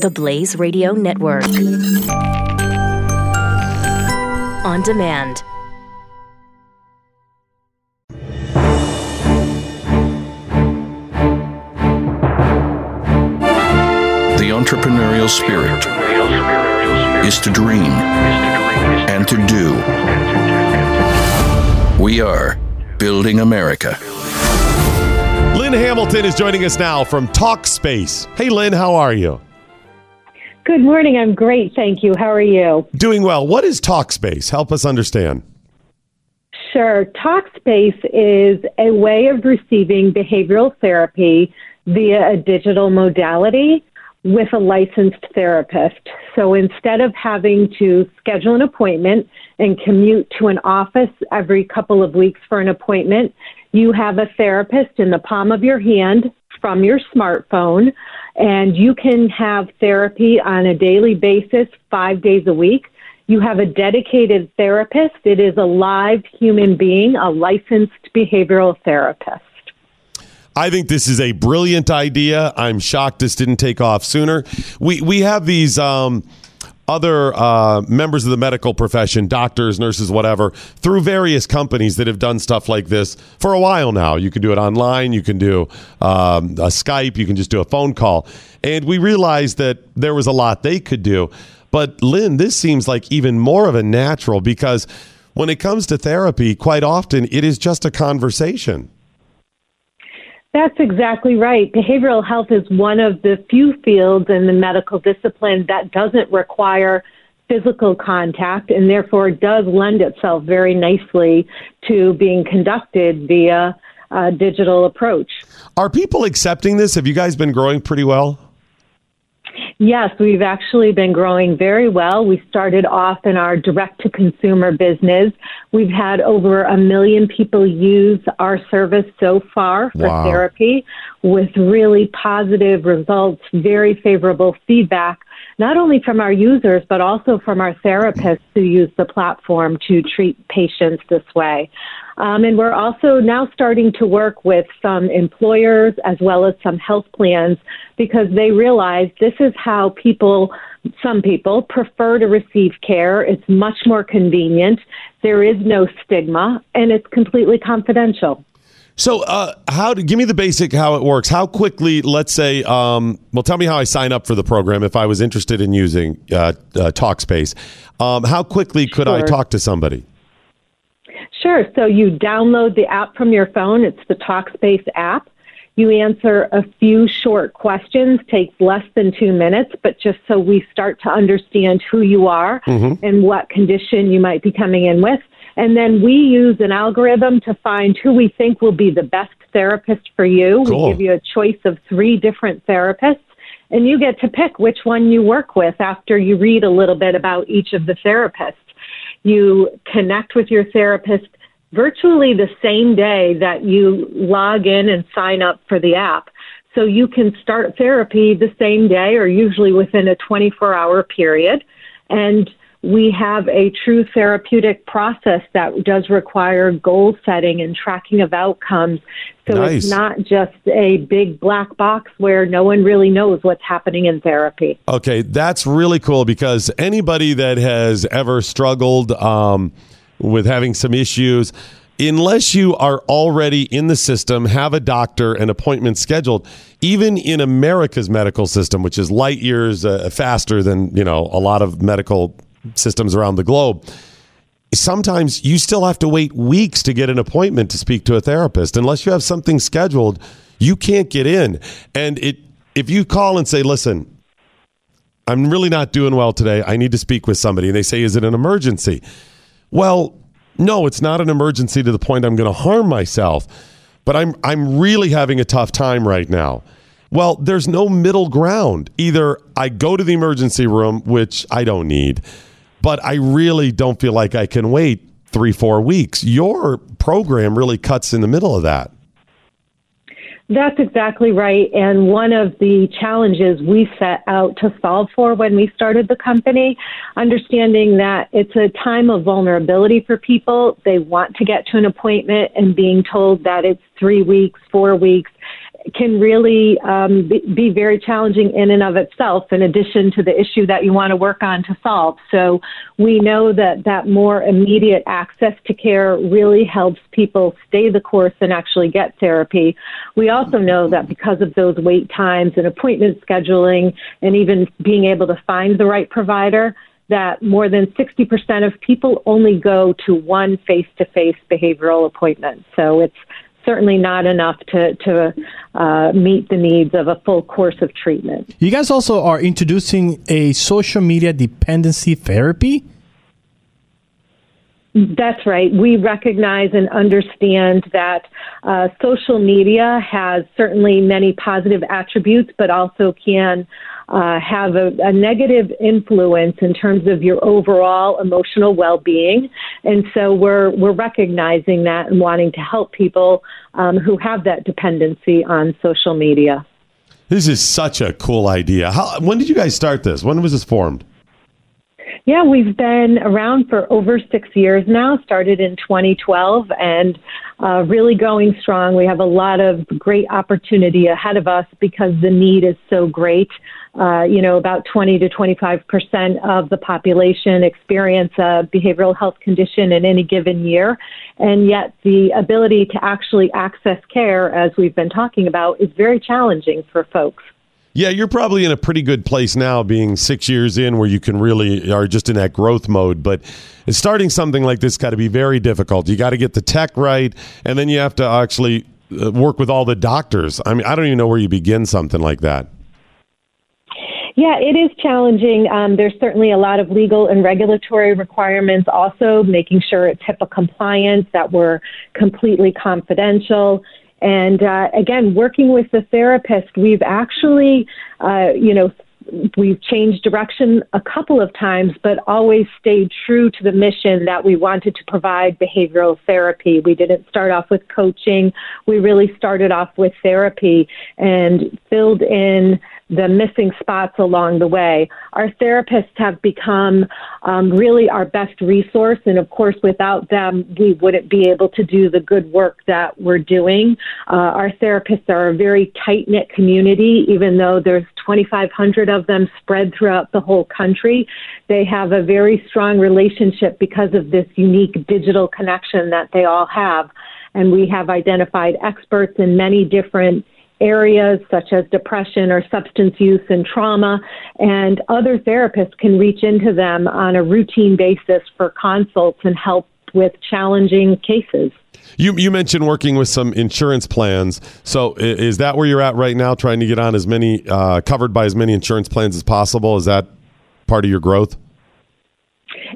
The Blaze Radio Network. On demand. The entrepreneurial spirit is to dream and to do. We are building America. Lynn Hamilton is joining us now from Talkspace. Hey, Lynn, how are you? Good morning. I'm great. Thank you. How are you? Doing well. What is Talkspace? Help us understand. Sure. Talkspace is a way of receiving behavioral therapy via a digital modality with a licensed therapist. So instead of having to schedule an appointment and commute to an office every couple of weeks for an appointment, you have a therapist in the palm of your hand from your smartphone, and you can have therapy on a daily basis, five days a week. You have a dedicated therapist. It is a live human being, a licensed behavioral therapist. I think this is a brilliant idea. I'm shocked this didn't take off sooner. We we have these um, other uh, members of the medical profession, doctors, nurses, whatever, through various companies that have done stuff like this for a while now. You can do it online, you can do um, a Skype, you can just do a phone call, and we realized that there was a lot they could do. But Lynn, this seems like even more of a natural because when it comes to therapy, quite often it is just a conversation. That's exactly right. Behavioral health is one of the few fields in the medical discipline that doesn't require physical contact and therefore does lend itself very nicely to being conducted via a digital approach. Are people accepting this? Have you guys been growing pretty well? Yes, we've actually been growing very well. We started off in our direct to consumer business. We've had over a million people use our service so far for Wow. therapy with really positive results, very favorable feedback, not only from our users, but also from our therapists who use the platform to treat patients this way. Um, and we're also now starting to work with some employers as well as some health plans because they realize this is how people, some people, prefer to receive care. It's much more convenient. There is no stigma, and it's completely confidential. So, uh, how to give me the basic how it works? How quickly, let's say, um, well, tell me how I sign up for the program if I was interested in using uh, uh, Talkspace. Um, how quickly could I talk to somebody? Sure. So you download the app from your phone. It's the Talkspace app. You answer a few short questions, takes less than two minutes, but just so we start to understand who you are mm-hmm. and what condition you might be coming in with. And then we use an algorithm to find who we think will be the best therapist for you. Cool. We give you a choice of three different therapists, and you get to pick which one you work with after you read a little bit about each of the therapists you connect with your therapist virtually the same day that you log in and sign up for the app. So you can start therapy the same day or usually within a 24 hour period. And we have a true therapeutic process that does require goal setting and tracking of outcomes. So Nice. it's not just a big black box where no one really knows what's happening in therapy. Okay, that's really cool because anybody that has ever struggled um, with having some issues, unless you are already in the system, have a doctor, an appointment scheduled, even in America's medical system, which is light years uh, faster than you know a lot of medical systems around the globe. Sometimes you still have to wait weeks to get an appointment to speak to a therapist. Unless you have something scheduled, you can't get in. And it if you call and say, "Listen, I'm really not doing well today. I need to speak with somebody. And they say, Is it an emergency? Well, no, it's not an emergency to the point I'm going to harm myself, but I'm, I'm really having a tough time right now. Well, there's no middle ground. Either I go to the emergency room, which I don't need, but I really don't feel like I can wait three, four weeks. Your program really cuts in the middle of that. That's exactly right. And one of the challenges we set out to solve for when we started the company, understanding that it's a time of vulnerability for people. They want to get to an appointment and being told that it's three weeks, four weeks, can really um, be, be, very challenging in and of itself, in addition to the issue that you want to work on to solve. So we know that that more immediate access to care really helps people stay the course and actually get therapy. We also know that because of those wait times and appointment scheduling and even being able to find the right provider, that more than 60% of people only go to one face to face behavioral appointment. So it's certainly not enough to, to uh, meet the needs of a full course of treatment. You guys also are introducing a social media dependency therapy. That's right. We recognize and understand that uh, social media has certainly many positive attributes, but also can uh, have a, a, negative influence in terms of your overall emotional well-being. And so we're we're recognizing that and wanting to help people um, who have that dependency on social media. This is such a cool idea. How, when did you guys start this? When was this formed? Yeah, we've been around for over six years now, started in 2012, and uh, really going strong. We have a lot of great opportunity ahead of us because the need is so great. Uh, you know, about 20 to 25 percent of the population experience a behavioral health condition in any given year, and yet the ability to actually access care, as we've been talking about, is very challenging for folks. Yeah, you're probably in a pretty good place now, being six years in, where you can really are just in that growth mode. But starting something like this got to be very difficult. You got to get the tech right, and then you have to actually uh, work with all the doctors. I mean, I don't even know where you begin something like that. Yeah, it is challenging. Um, there's certainly a lot of legal and regulatory requirements, also making sure it's HIPAA compliant, that we're completely confidential. And uh, again, working with the therapist, we've actually, uh, you know, we've changed direction a couple of times, but always stayed true to the mission that we wanted to provide behavioral therapy. We didn't start off with coaching. We really started off with therapy and filled in the missing spots along the way. Our therapists have become um, really our best resource, and of course, without them, we wouldn't be able to do the good work that we're doing. Uh, our therapists are a very tight knit community, even though there's 2,500 of them spread throughout the whole country. They have a very strong relationship because of this unique digital connection that they all have. And we have identified experts in many different areas such as depression or substance use and trauma, and other therapists can reach into them on a routine basis for consults and help with challenging cases. You you mentioned working with some insurance plans. So is that where you're at right now, trying to get on as many uh, covered by as many insurance plans as possible? Is that part of your growth?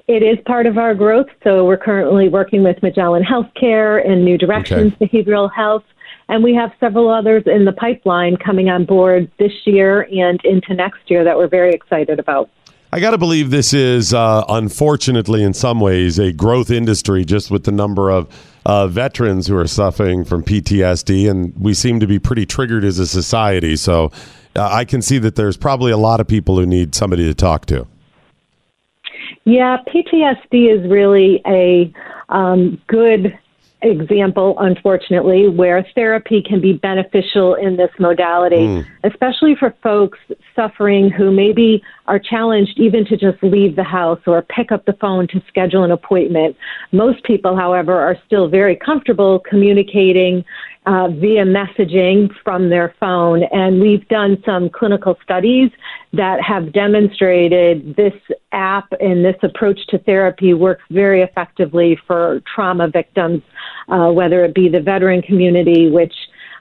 It is part of our growth. So we're currently working with Magellan Healthcare and New Directions okay. Behavioral Health and we have several others in the pipeline coming on board this year and into next year that we're very excited about. I got to believe this is, uh, unfortunately, in some ways, a growth industry just with the number of uh, veterans who are suffering from PTSD. And we seem to be pretty triggered as a society. So uh, I can see that there's probably a lot of people who need somebody to talk to. Yeah, PTSD is really a um, good example, unfortunately, where therapy can be beneficial in this modality, mm. especially for folks suffering who maybe are challenged even to just leave the house or pick up the phone to schedule an appointment. Most people, however, are still very comfortable communicating uh, via messaging from their phone. And we've done some clinical studies that have demonstrated this app and this approach to therapy works very effectively for trauma victims, uh, whether it be the veteran community, which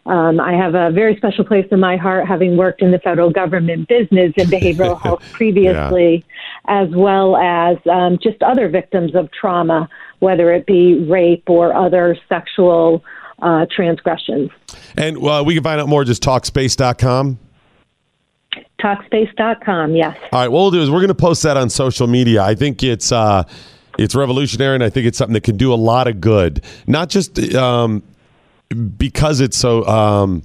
um, I have a very special place in my heart, having worked in the federal government business in behavioral health previously, yeah. as well as um, just other victims of trauma, whether it be rape or other sexual uh, transgressions. And uh, we can find out more just talkspace.com. Talkspace.com, yes. All right, what we'll do is we're going to post that on social media. I think it's uh, it's revolutionary, and I think it's something that can do a lot of good. Not just um, because it's so. Um,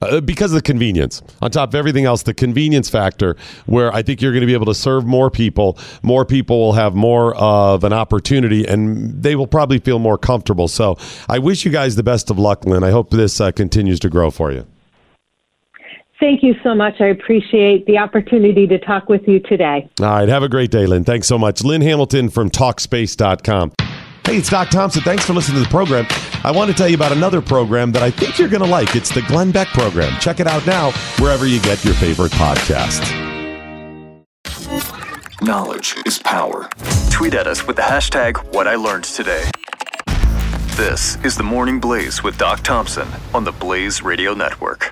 uh, because of the convenience. On top of everything else, the convenience factor, where I think you're going to be able to serve more people. More people will have more of an opportunity, and they will probably feel more comfortable. So, I wish you guys the best of luck, Lynn. I hope this uh, continues to grow for you. Thank you so much. I appreciate the opportunity to talk with you today. All right. Have a great day, Lynn. Thanks so much. Lynn Hamilton from TalkSpace.com. Hey, it's Doc Thompson. Thanks for listening to the program. I want to tell you about another program that I think you're going to like. It's the Glenn Beck program. Check it out now wherever you get your favorite podcasts. Knowledge is power. Tweet at us with the hashtag What I Learned Today. This is the Morning Blaze with Doc Thompson on the Blaze Radio Network.